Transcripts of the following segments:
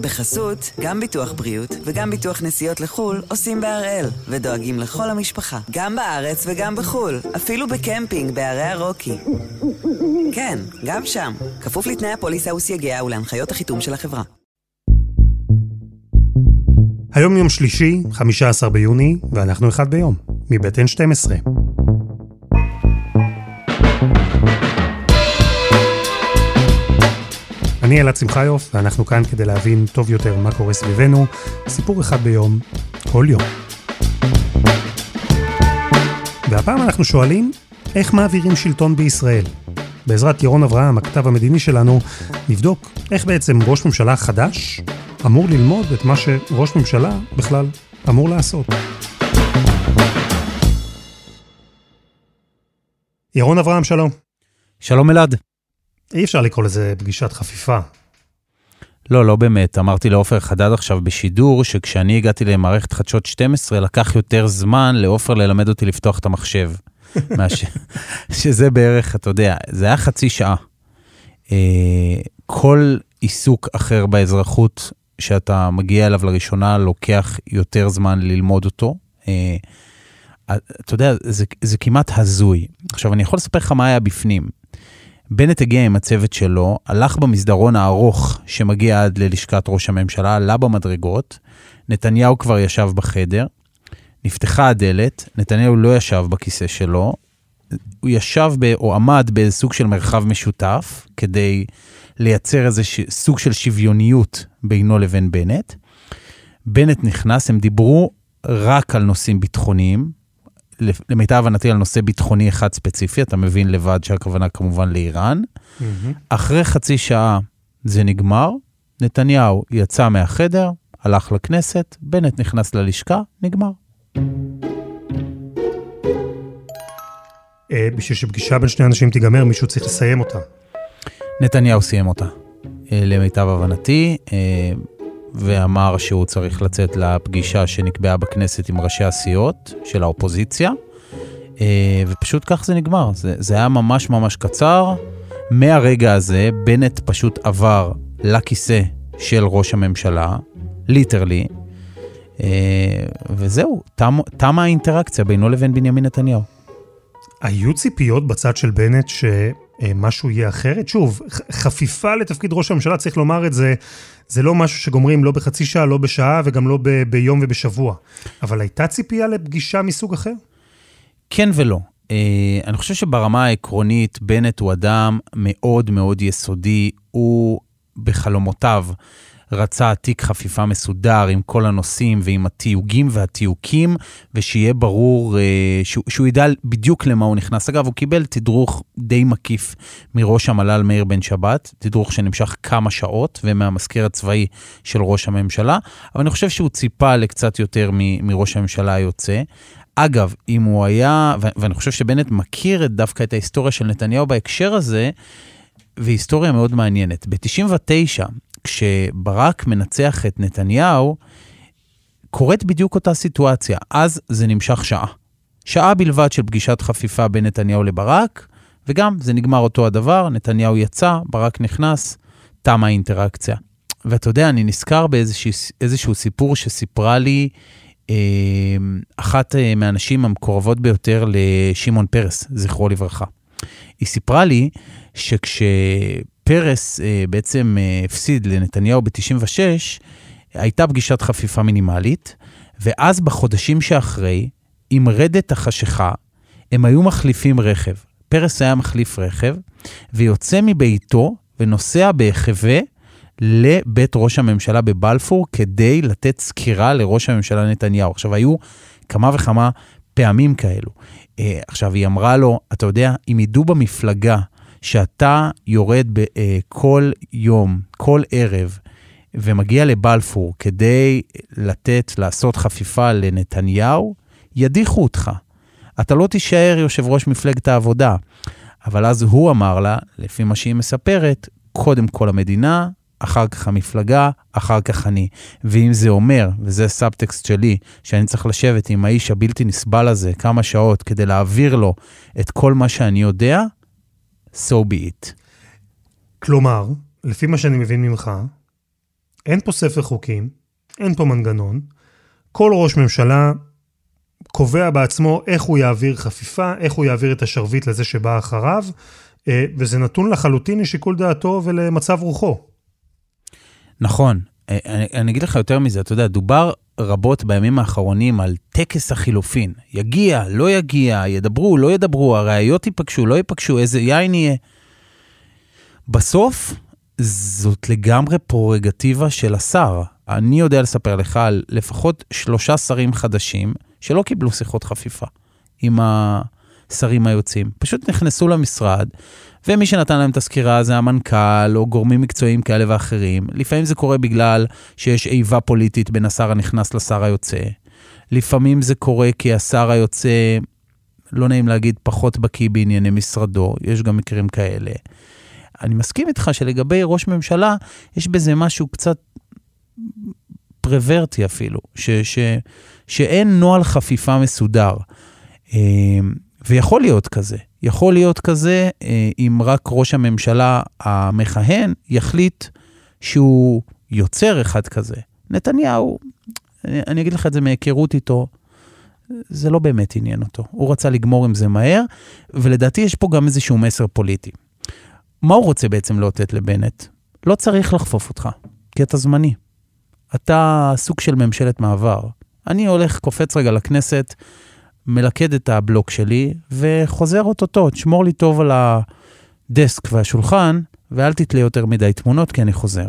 בחסות, גם ביטוח בריאות וגם ביטוח נסיעות לחו"ל עושים בהראל, ודואגים לכל המשפחה, גם בארץ וגם בחו"ל, אפילו בקמפינג בערי הרוקי. כן, גם שם, כפוף לתנאי הפוליסה וסייגיה ולהנחיות החיתום של החברה. היום יום שלישי, 15 ביוני, ואנחנו אחד ביום, מבית N12. אני אלעד שמחיוף, ואנחנו כאן כדי להבין טוב יותר מה קורה סביבנו, סיפור אחד ביום, כל יום. והפעם אנחנו שואלים, איך מעבירים שלטון בישראל? בעזרת ירון אברהם, הכתב המדיני שלנו, נבדוק איך בעצם ראש ממשלה חדש אמור ללמוד את מה שראש ממשלה בכלל אמור לעשות. ירון אברהם, שלום. שלום אלעד. אי אפשר לקרוא לזה פגישת חפיפה. לא, לא באמת. אמרתי לעופר חדד עכשיו בשידור, שכשאני הגעתי למערכת חדשות 12, לקח יותר זמן לעופר ללמד אותי לפתוח את המחשב. מש... שזה בערך, אתה יודע, זה היה חצי שעה. אה, כל עיסוק אחר באזרחות שאתה מגיע אליו לראשונה, לוקח יותר זמן ללמוד אותו. אה, אתה יודע, זה, זה כמעט הזוי. עכשיו, אני יכול לספר לך מה היה בפנים. בנט הגיע עם הצוות שלו, הלך במסדרון הארוך שמגיע עד ללשכת ראש הממשלה, עלה במדרגות, נתניהו כבר ישב בחדר, נפתחה הדלת, נתניהו לא ישב בכיסא שלו, הוא ישב ב, או עמד באיזה סוג של מרחב משותף, כדי לייצר איזה ש... סוג של שוויוניות בינו לבין בנט. בנט נכנס, הם דיברו רק על נושאים ביטחוניים, למיטב הבנתי על נושא ביטחוני אחד ספציפי, אתה מבין לבד שהכוונה כמובן לאיראן. Mm-hmm. אחרי חצי שעה זה נגמר, נתניהו יצא מהחדר, הלך לכנסת, בנט נכנס ללשכה, נגמר. אה, בשביל שפגישה בין שני אנשים תיגמר, מישהו צריך לסיים אותה. נתניהו סיים אותה, אה, למיטב הבנתי, אה, ואמר שהוא צריך לצאת לפגישה שנקבעה בכנסת עם ראשי הסיעות של האופוזיציה, אה, ופשוט כך זה נגמר. זה, זה היה ממש ממש קצר. מהרגע הזה בנט פשוט עבר לכיסא של ראש הממשלה, ליטרלי, וזהו, תמה תם האינטראקציה בינו לבין בנימין נתניהו. היו ציפיות בצד של בנט ש... אה, משהו יהיה אחרת. שוב, חפיפה לתפקיד ראש הממשלה, צריך לומר את זה, זה לא משהו שגומרים לא בחצי שעה, לא בשעה וגם לא ב- ביום ובשבוע. אבל הייתה ציפייה לפגישה מסוג אחר? כן ולא. Uh, אני חושב שברמה העקרונית, בנט הוא אדם מאוד מאוד יסודי, הוא בחלומותיו רצה תיק חפיפה מסודר עם כל הנושאים ועם התיוגים והתיוקים, ושיהיה ברור uh, שהוא, שהוא ידע בדיוק למה הוא נכנס. אגב, הוא קיבל תדרוך די מקיף מראש המל"ל מאיר בן שבת, תדרוך שנמשך כמה שעות, ומהמזכיר הצבאי של ראש הממשלה, אבל אני חושב שהוא ציפה לקצת יותר מ- מראש הממשלה היוצא. אגב, אם הוא היה, ואני חושב שבנט מכיר דווקא את ההיסטוריה של נתניהו בהקשר הזה, והיסטוריה מאוד מעניינת. ב-99, כשברק מנצח את נתניהו, קורית בדיוק אותה סיטואציה. אז זה נמשך שעה. שעה בלבד של פגישת חפיפה בין נתניהו לברק, וגם זה נגמר אותו הדבר, נתניהו יצא, ברק נכנס, תמה האינטראקציה. ואתה יודע, אני נזכר באיזשהו סיפור שסיפרה לי אה, אחת אה, מהנשים המקורבות ביותר לשמעון פרס, זכרו לברכה. היא סיפרה לי שכש... פרס אה, בעצם אה, הפסיד לנתניהו ב-96, הייתה פגישת חפיפה מינימלית, ואז בחודשים שאחרי, עם רדת החשיכה, הם היו מחליפים רכב. פרס היה מחליף רכב, ויוצא מביתו ונוסע בהחווה לבית ראש הממשלה בבלפור כדי לתת סקירה לראש הממשלה נתניהו. עכשיו, היו כמה וכמה פעמים כאלו. אה, עכשיו, היא אמרה לו, אתה יודע, אם ידעו במפלגה שאתה יורד ב, אה, כל יום, כל ערב, ומגיע לבלפור כדי לתת, לעשות חפיפה לנתניהו, ידיחו אותך. אתה לא תישאר יושב ראש מפלגת העבודה. אבל אז הוא אמר לה, לפי מה שהיא מספרת, קודם כל המדינה, אחר כך המפלגה, אחר כך אני. ואם זה אומר, וזה סאבטקסט שלי, שאני צריך לשבת עם האיש הבלתי נסבל הזה כמה שעות כדי להעביר לו את כל מה שאני יודע, so be it. כלומר, לפי מה שאני מבין ממך, אין פה ספר חוקים, אין פה מנגנון. כל ראש ממשלה קובע בעצמו איך הוא יעביר חפיפה, איך הוא יעביר את השרביט לזה שבא אחריו, אה, וזה נתון לחלוטין לשיקול דעתו ולמצב רוחו. נכון. אה, אני, אני אגיד לך יותר מזה, אתה יודע, דובר רבות בימים האחרונים על טקס החילופין. יגיע, לא יגיע, ידברו, לא ידברו, הראיות ייפגשו, לא ייפגשו, איזה יין יהיה. בסוף, זאת לגמרי פררוגטיבה של השר. אני יודע לספר לך על לפחות שלושה שרים חדשים שלא קיבלו שיחות חפיפה עם השרים היוצאים. פשוט נכנסו למשרד, ומי שנתן להם את הסקירה זה המנכ"ל או גורמים מקצועיים כאלה ואחרים. לפעמים זה קורה בגלל שיש איבה פוליטית בין השר הנכנס לשר היוצא. לפעמים זה קורה כי השר היוצא, לא נעים להגיד, פחות בקיא בענייני משרדו, יש גם מקרים כאלה. אני מסכים איתך שלגבי ראש ממשלה, יש בזה משהו קצת פרוורטי אפילו, ש, ש, שאין נוהל חפיפה מסודר. אמ, ויכול להיות כזה. יכול להיות כזה אה, אם רק ראש הממשלה המכהן יחליט שהוא יוצר אחד כזה. נתניהו, אני, אגיד לך את זה מהיכרות איתו, זה לא באמת עניין אותו. הוא רצה לגמור עם זה מהר, ולדעתי יש פה גם איזשהו מסר פוליטי. מה הוא רוצה בעצם לאותת לבנט? לא צריך לחפוף אותך, כי אתה זמני. אתה סוג של ממשלת מעבר. אני הולך, קופץ רגע לכנסת, מלכד את הבלוק שלי וחוזר אוטוטו, תשמור לי טוב על הדסק והשולחן, ואל תתלה יותר מדי תמונות כי אני חוזר.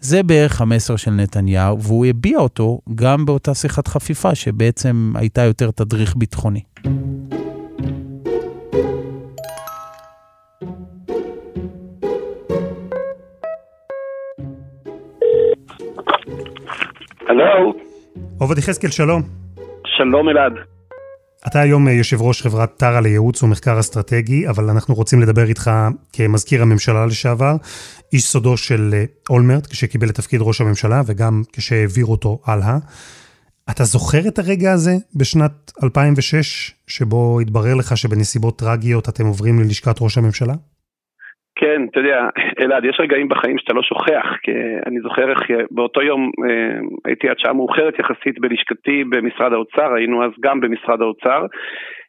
זה בערך המסר של נתניהו, והוא הביע אותו גם באותה שיחת חפיפה, שבעצם הייתה יותר תדריך ביטחוני. הלו. עובד יחזקאל, שלום. שלום אלעד. אתה היום אה, יושב ראש חברת טרה לייעוץ ומחקר אסטרטגי, אבל אנחנו רוצים לדבר איתך כמזכיר הממשלה לשעבר, איש סודו של אה, אולמרט, כשקיבל את תפקיד ראש הממשלה וגם כשהעביר אותו הלאה. אתה זוכר את הרגע הזה בשנת 2006, שבו התברר לך שבנסיבות טרגיות אתם עוברים ללשכת ראש הממשלה? כן, אתה יודע, אלעד, יש רגעים בחיים שאתה לא שוכח, כי אני זוכר איך באותו יום אה, הייתי עד שעה מאוחרת יחסית בלשכתי במשרד האוצר, היינו אז גם במשרד האוצר.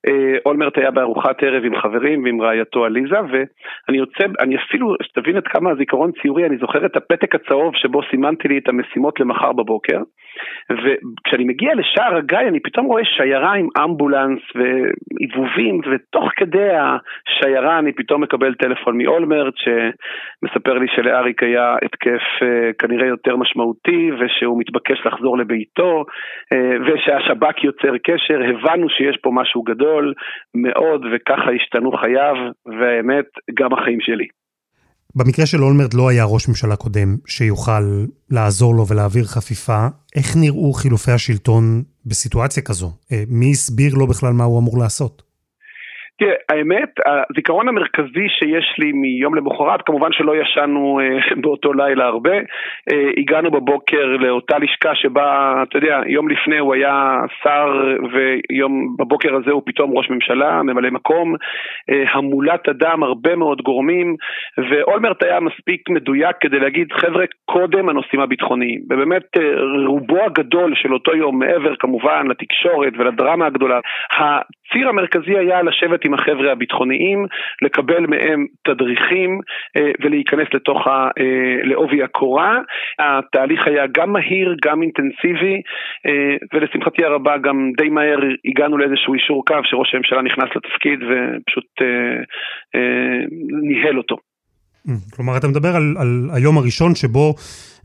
אה, אולמרט היה בארוחת ערב עם חברים ועם רעייתו עליזה, ואני יוצא, אני אפילו, שתבין עד כמה הזיכרון ציורי, אני זוכר את הפתק הצהוב שבו סימנתי לי את המשימות למחר בבוקר, וכשאני מגיע לשער הגיא אני פתאום רואה שיירה עם אמבולנס ועיבובים, ותוך כדי השיירה אני פתאום מקבל טלפון מאולמרט שמספר לי שלאריק היה התקף אה, כנראה יותר משמעותי ושהוא מתבקש לחזור לביתו אה, ושהשב"כ יוצר קשר, הבנו שיש פה משהו גדול מאוד וככה השתנו חייו והאמת גם החיים שלי. במקרה של אולמרט לא היה ראש ממשלה קודם שיוכל לעזור לו ולהעביר חפיפה. איך נראו חילופי השלטון בסיטואציה כזו? אה, מי הסביר לו בכלל מה הוא אמור לעשות? תראה, האמת, הזיכרון המרכזי שיש לי מיום למחרת, כמובן שלא ישנו אה, באותו לילה הרבה. אה, הגענו בבוקר לאותה לשכה שבה, אתה יודע, יום לפני הוא היה שר, ויום בבוקר הזה הוא פתאום ראש ממשלה, ממלא מקום. אה, המולת אדם, הרבה מאוד גורמים, ואולמרט היה מספיק מדויק כדי להגיד, חבר'ה, קודם הנושאים הביטחוניים. ובאמת, רובו הגדול של אותו יום, מעבר כמובן לתקשורת ולדרמה הגדולה, הציר המרכזי היה לשבת החבר'ה הביטחוניים, לקבל מהם תדריכים אה, ולהיכנס לתוך, ה, אה, לעובי הקורה. התהליך היה גם מהיר, גם אינטנסיבי, אה, ולשמחתי הרבה גם די מהר הגענו לאיזשהו אישור קו שראש הממשלה נכנס לתפקיד ופשוט ניהל אותו. כלומר, אתה מדבר על, על היום הראשון שבו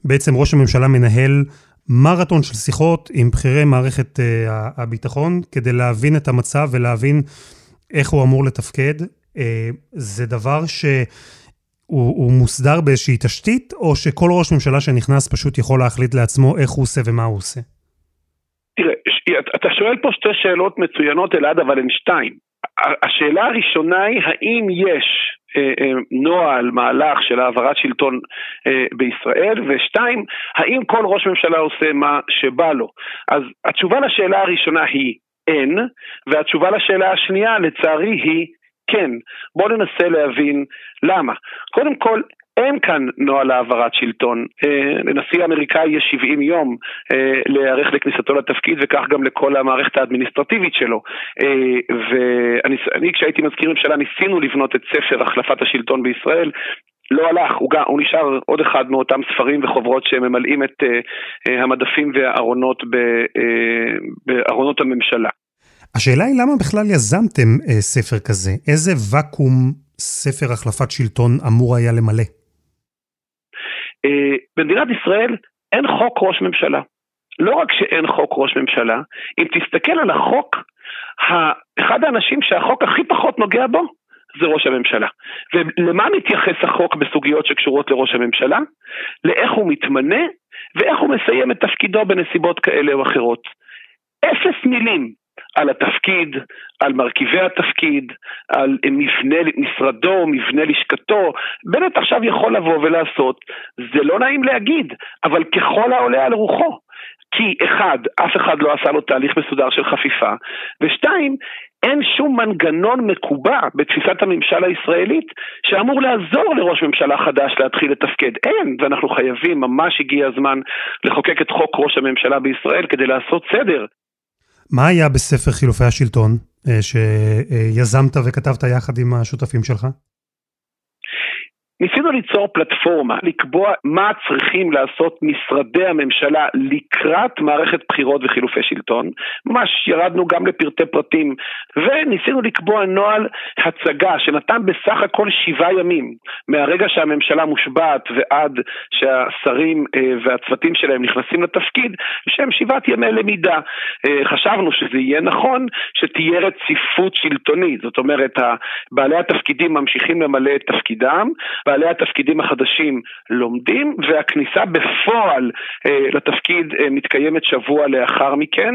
בעצם ראש הממשלה מנהל מרתון של שיחות עם בכירי מערכת uh, הביטחון כדי להבין את המצב ולהבין איך הוא אמור לתפקד. Uh, זה דבר שהוא מוסדר באיזושהי תשתית, או שכל ראש ממשלה שנכנס פשוט יכול להחליט לעצמו איך הוא עושה ומה הוא עושה? תראה, אתה שואל פה שתי שאלות מצוינות אלעד, אבל הן שתיים. השאלה הראשונה היא, האם יש אה, אה, נוהל, מהלך של העברת שלטון אה, בישראל, ושתיים, האם כל ראש ממשלה עושה מה שבא לו? אז התשובה לשאלה הראשונה היא אין, והתשובה לשאלה השנייה לצערי היא כן. בואו ננסה להבין למה. קודם כל, אין כאן נוהל העברת שלטון. אה, לנשיא האמריקאי יש 70 יום אה, להיערך לכניסתו לתפקיד וכך גם לכל המערכת האדמיניסטרטיבית שלו. אה, ואני כשהייתי מזכיר ממשלה ניסינו לבנות את ספר החלפת השלטון בישראל. לא הלך, הוא, גם, הוא נשאר עוד אחד מאותם ספרים וחוברות שממלאים את uh, המדפים והארונות בארונות הממשלה. השאלה היא למה בכלל יזמתם uh, ספר כזה? איזה ואקום ספר החלפת שלטון אמור היה למלא? אה, במדינת ישראל אין חוק ראש ממשלה. לא רק שאין חוק ראש ממשלה, אם תסתכל על החוק, אחד האנשים שהחוק הכי פחות נוגע בו זה ראש הממשלה. ולמה מתייחס החוק בסוגיות שקשורות לראש הממשלה? לאיך הוא מתמנה ואיך הוא מסיים את תפקידו בנסיבות כאלה או אחרות. אפס מילים על התפקיד, על מרכיבי התפקיד, על מבנה משרדו, מבנה לשכתו. בנט עכשיו יכול לבוא ולעשות, זה לא נעים להגיד, אבל ככל העולה על רוחו. כי אחד, אף אחד לא עשה לו תהליך מסודר של חפיפה, ושתיים, אין שום מנגנון מקובע בתפיסת הממשל הישראלית שאמור לעזור לראש ממשלה חדש להתחיל לתפקד. אין, ואנחנו חייבים, ממש הגיע הזמן לחוקק את חוק ראש הממשלה בישראל כדי לעשות סדר. מה היה בספר חילופי השלטון אה, שיזמת וכתבת יחד עם השותפים שלך? ניסינו ליצור פלטפורמה, לקבוע מה צריכים לעשות משרדי הממשלה לקראת מערכת בחירות וחילופי שלטון. ממש ירדנו גם לפרטי פרטים, וניסינו לקבוע נוהל הצגה שנתן בסך הכל שבעה ימים, מהרגע שהממשלה מושבעת ועד שהשרים אה, והצוותים שלהם נכנסים לתפקיד, שהם שבעת ימי למידה. אה, חשבנו שזה יהיה נכון שתהיה רציפות שלטונית, זאת אומרת, בעלי התפקידים ממשיכים למלא את תפקידם, בעלי התפקידים החדשים לומדים, והכניסה בפועל אה, לתפקיד אה, מתקיימת שבוע לאחר מכן.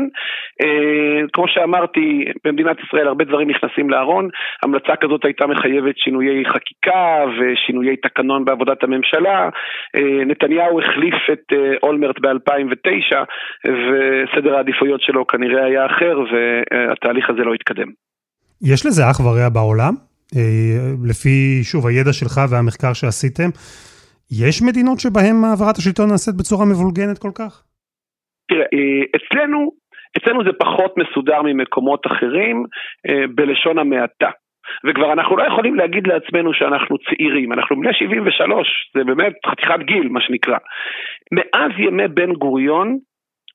אה, כמו שאמרתי, במדינת ישראל הרבה דברים נכנסים לארון, המלצה כזאת הייתה מחייבת שינויי חקיקה ושינויי תקנון בעבודת הממשלה. אה, נתניהו החליף את אה, אולמרט ב-2009, וסדר העדיפויות שלו כנראה היה אחר, והתהליך הזה לא התקדם. יש לזה אח ורע בעולם? אה, לפי, שוב, הידע שלך והמחקר שעשיתם, יש מדינות שבהן העברת השלטון נעשית בצורה מבולגנת כל כך? תראה, אה, אצלנו, אצלנו זה פחות מסודר ממקומות אחרים, אה, בלשון המעטה. וכבר אנחנו לא יכולים להגיד לעצמנו שאנחנו צעירים, אנחנו בני 73, זה באמת חתיכת גיל, מה שנקרא. מאז ימי בן גוריון,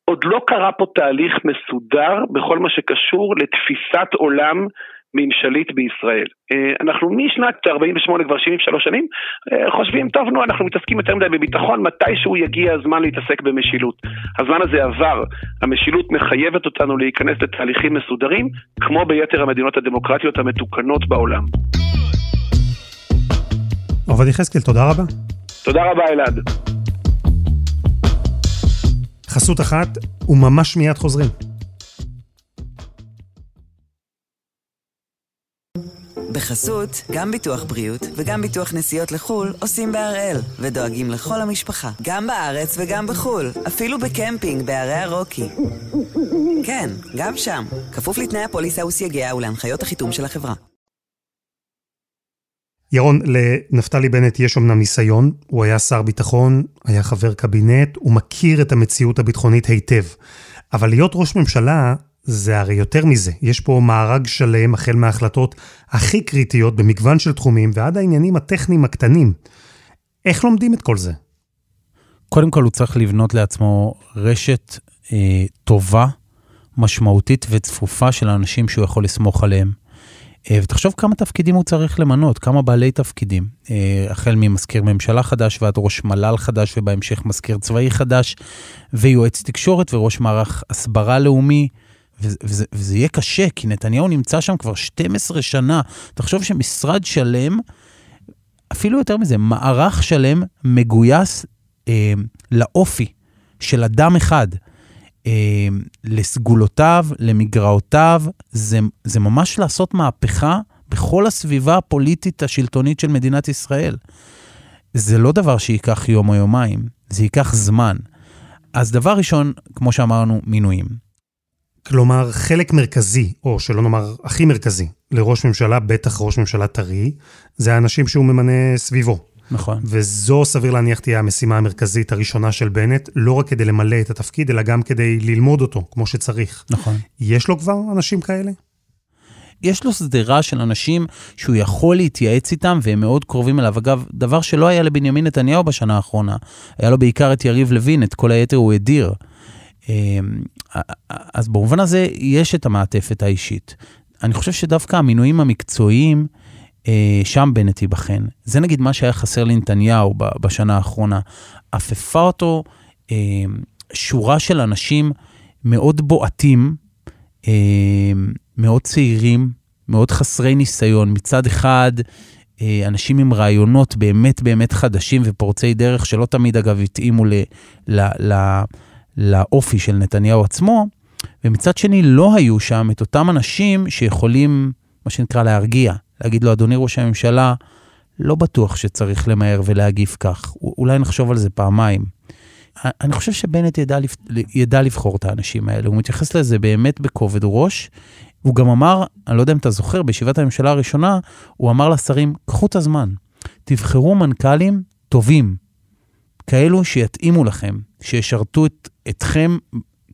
עוד לא קרה פה תהליך מסודר בכל מה שקשור לתפיסת עולם ממשלית בישראל. אה, אנחנו משנת 48 כבר 73 שנים אה, חושבים, טוב נו, אנחנו מתעסקים יותר מדי בביטחון, מתישהו יגיע הזמן להתעסק במשילות. הזמן הזה עבר, המשילות מחייבת אותנו להיכנס לתהליכים מסודרים, כמו ביתר המדינות הדמוקרטיות המתוקנות בעולם. עובד יחזקאל, תודה רבה. תודה רבה, אלעד. חסות אחת, וממש מיד חוזרים. בחסות, גם ביטוח בריאות וגם ביטוח נסיעות לחו"ל עושים בהראל, ודואגים לכל המשפחה, גם בארץ וגם בחו"ל, אפילו בקמפינג בערי הרוקי. כן, גם שם, כפוף לתנאי הפוליסה וסייגיה ולהנחיות החיתום של החברה. ירון, לנפתלי בנט יש אמנם ניסיון, הוא היה שר ביטחון, היה חבר קבינט, הוא מכיר את המציאות הביטחונית היטב. אבל להיות ראש ממשלה זה הרי יותר מזה. יש פה מארג שלם, החל מההחלטות הכי קריטיות במגוון של תחומים, ועד העניינים הטכניים הקטנים. איך לומדים את כל זה? קודם כל הוא צריך לבנות לעצמו רשת אה, טובה, משמעותית וצפופה של אנשים שהוא יכול לסמוך עליהם. אה, ותחשוב כמה תפקידים הוא צריך למנות, כמה בעלי תפקידים. אה, החל ממזכיר ממשלה חדש ועד ראש מל"ל חדש ובהמשך מזכיר צבאי חדש, ויועץ תקשורת וראש מערך הסברה לאומי. וזה, וזה יהיה קשה, כי נתניהו נמצא שם כבר 12 שנה. תחשוב שמשרד שלם, אפילו יותר מזה, מערך שלם מגויס אה, לאופי של אדם אחד. אה, לסגולותיו, למגרעותיו, זה, זה ממש לעשות מהפכה בכל הסביבה הפוליטית השלטונית של מדינת ישראל. זה לא דבר שייקח יום או יומיים, זה ייקח זמן. אז דבר ראשון, כמו שאמרנו, מינויים. כלומר, חלק מרכזי, או שלא נאמר הכי מרכזי, לראש ממשלה, בטח ראש ממשלה טרי, זה האנשים שהוא ממנה סביבו. נכון. וזו, סביר להניח, תהיה המשימה המרכזית הראשונה של בנט, לא רק כדי למלא את התפקיד, אלא גם כדי ללמוד אותו כמו שצריך. נכון. יש לו כבר אנשים כאלה? יש לו שדרה של אנשים שהוא יכול להתייעץ איתם והם מאוד קרובים אליו. אגב, דבר שלא היה לבנימין נתניהו בשנה האחרונה, היה לו בעיקר את יריב לוין, את כל היתר הוא הדיר. אז במובן הזה יש את המעטפת האישית. אני חושב שדווקא המינויים המקצועיים, אה, שם בנט ייבחן. זה נגיד מה שהיה חסר לנתניהו בשנה האחרונה. עפפה אותו אה, שורה של אנשים מאוד בועטים, אה, מאוד צעירים, מאוד חסרי ניסיון. מצד אחד, אנשים עם רעיונות באמת באמת חדשים ופורצי דרך, שלא תמיד אגב התאימו ל, ל, ל, לאופי של נתניהו עצמו, ומצד שני לא היו שם את אותם אנשים שיכולים, מה שנקרא, להרגיע. להגיד לו, אדוני ראש הממשלה, לא בטוח שצריך למהר ולהגיב כך, אולי נחשוב על זה פעמיים. אני חושב שבנט ידע, ידע לבחור את האנשים האלה, הוא מתייחס לזה באמת בכובד ראש. הוא גם אמר, אני לא יודע אם אתה זוכר, בישיבת הממשלה הראשונה, הוא אמר לשרים, קחו את הזמן, תבחרו מנכ"לים טובים, כאלו שיתאימו לכם, שישרתו את, אתכם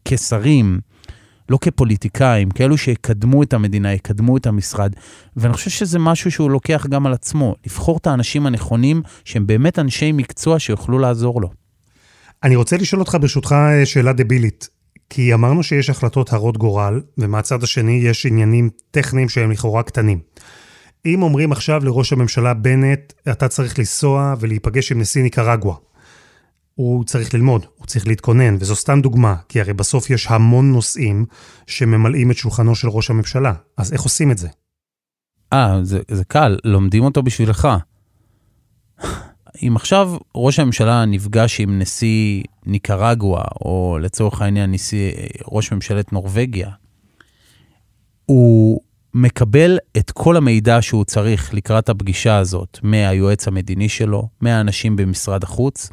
כשרים, לא כפוליטיקאים, כאלו שיקדמו את המדינה, יקדמו את המשרד. ואני חושב שזה משהו שהוא לוקח גם על עצמו, לבחור את האנשים הנכונים, שהם באמת אנשי מקצוע שיוכלו לעזור לו. אני רוצה לשאול אותך ברשותך שאלה דבילית. כי אמרנו שיש החלטות הרות גורל, ומהצד השני יש עניינים טכניים שהם לכאורה קטנים. אם אומרים עכשיו לראש הממשלה בנט, אתה צריך לנסוע ולהיפגש עם נשיא ניקרגואה, הוא צריך ללמוד, הוא צריך להתכונן, וזו סתם דוגמה, כי הרי בסוף יש המון נושאים שממלאים את שולחנו של ראש הממשלה. אז איך עושים את זה? אה, זה, זה קל, לומדים אותו בשבילך. אם עכשיו ראש הממשלה נפגש עם נשיא ניקרגואה, או לצורך העניין נשיא, ראש ממשלת נורבגיה, הוא מקבל את כל המידע שהוא צריך לקראת הפגישה הזאת מהיועץ המדיני שלו, מהאנשים במשרד החוץ,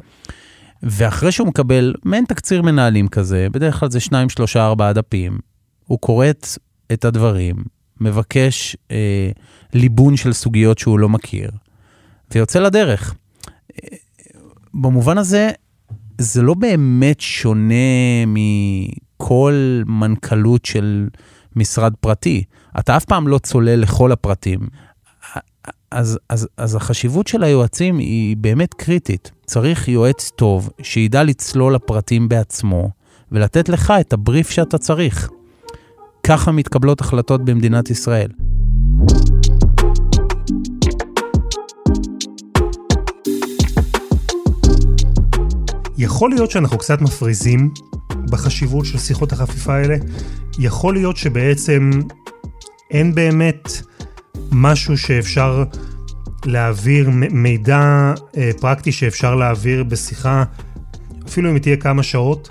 ואחרי שהוא מקבל מעין תקציר מנהלים כזה, בדרך כלל זה שניים, שלושה, ארבעה דפים, הוא קורא את, את הדברים, מבקש אה, ליבון של סוגיות שהוא לא מכיר, ויוצא לדרך. אה, במובן הזה, זה לא באמת שונה מכל מנכ"לות של משרד פרטי. אתה אף פעם לא צולל לכל הפרטים. אז, אז, אז החשיבות של היועצים היא באמת קריטית. צריך יועץ טוב שידע לצלול לפרטים בעצמו ולתת לך את הבריף שאתה צריך. ככה מתקבלות החלטות במדינת ישראל. יכול להיות שאנחנו קצת מפריזים בחשיבות של שיחות החפיפה האלה. יכול להיות שבעצם אין באמת משהו שאפשר להעביר, מידע אה, פרקטי שאפשר להעביר בשיחה, אפילו אם היא תהיה כמה שעות,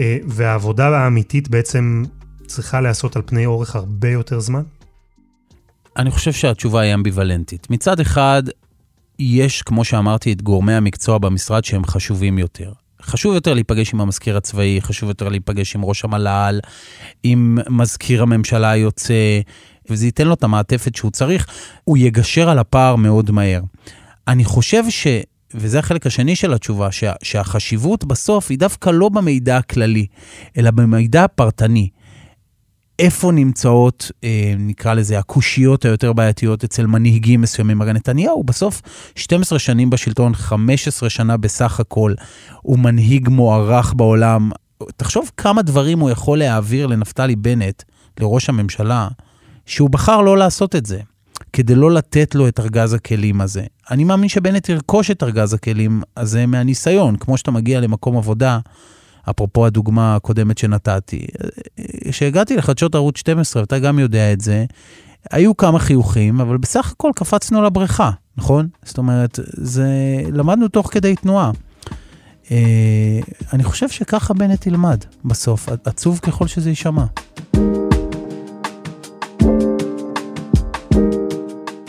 אה, והעבודה האמיתית בעצם צריכה להיעשות על פני אורך הרבה יותר זמן? אני חושב שהתשובה היא אמביוולנטית. מצד אחד, יש, כמו שאמרתי, את גורמי המקצוע במשרד שהם חשובים יותר. חשוב יותר להיפגש עם המזכיר הצבאי, חשוב יותר להיפגש עם ראש המל"ל, עם מזכיר הממשלה היוצא, וזה ייתן לו את המעטפת שהוא צריך, הוא יגשר על הפער מאוד מהר. אני חושב ש... וזה החלק השני של התשובה, שה, שהחשיבות בסוף היא דווקא לא במידע הכללי, אלא במידע הפרטני. איפה נמצאות, אה, נקרא לזה, הקושיות היותר בעייתיות אצל מנהיגים מסוימים. הרי נתניהו בסוף 12 שנים בשלטון, 15 שנה בסך הכל, הוא מנהיג מוערך בעולם. תחשוב כמה דברים הוא יכול להעביר לנפתלי בנט, לראש הממשלה, שהוא בחר לא לעשות את זה, כדי לא לתת לו את ארגז הכלים הזה. אני מאמין שבנט ירכוש את ארגז הכלים הזה מהניסיון, כמו שאתה מגיע למקום עבודה, אפרופו הדוגמה הקודמת שנתתי. כשהגעתי לחדשות ערוץ 12, ואתה גם יודע את זה, היו כמה חיוכים, אבל בסך הכל קפצנו לבריכה, נכון? זאת אומרת, זה... למדנו תוך כדי תנועה. אה, אני חושב שככה בנט ילמד בסוף, עצוב ככל שזה יישמע.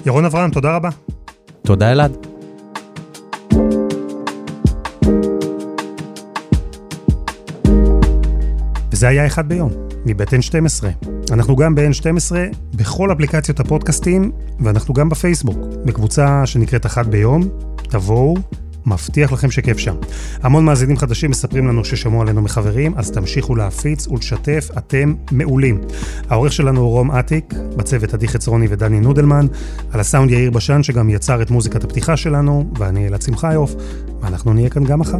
ירון אברהם, תודה רבה. תודה אלעד. זה היה אחד ביום, מבית N12. אנחנו גם ב-N12 בכל אפליקציות הפודקאסטים, ואנחנו גם בפייסבוק, בקבוצה שנקראת אחת ביום. תבואו, מבטיח לכם שכיף שם. המון מאזינים חדשים מספרים לנו ששמעו עלינו מחברים, אז תמשיכו להפיץ ולשתף, אתם מעולים. העורך שלנו הוא רום אטיק, בצוות עדי חצרוני ודני נודלמן, על הסאונד יאיר בשן שגם יצר את מוזיקת הפתיחה שלנו, ואני אלעד שמחיוף, ואנחנו נהיה כאן גם מחר.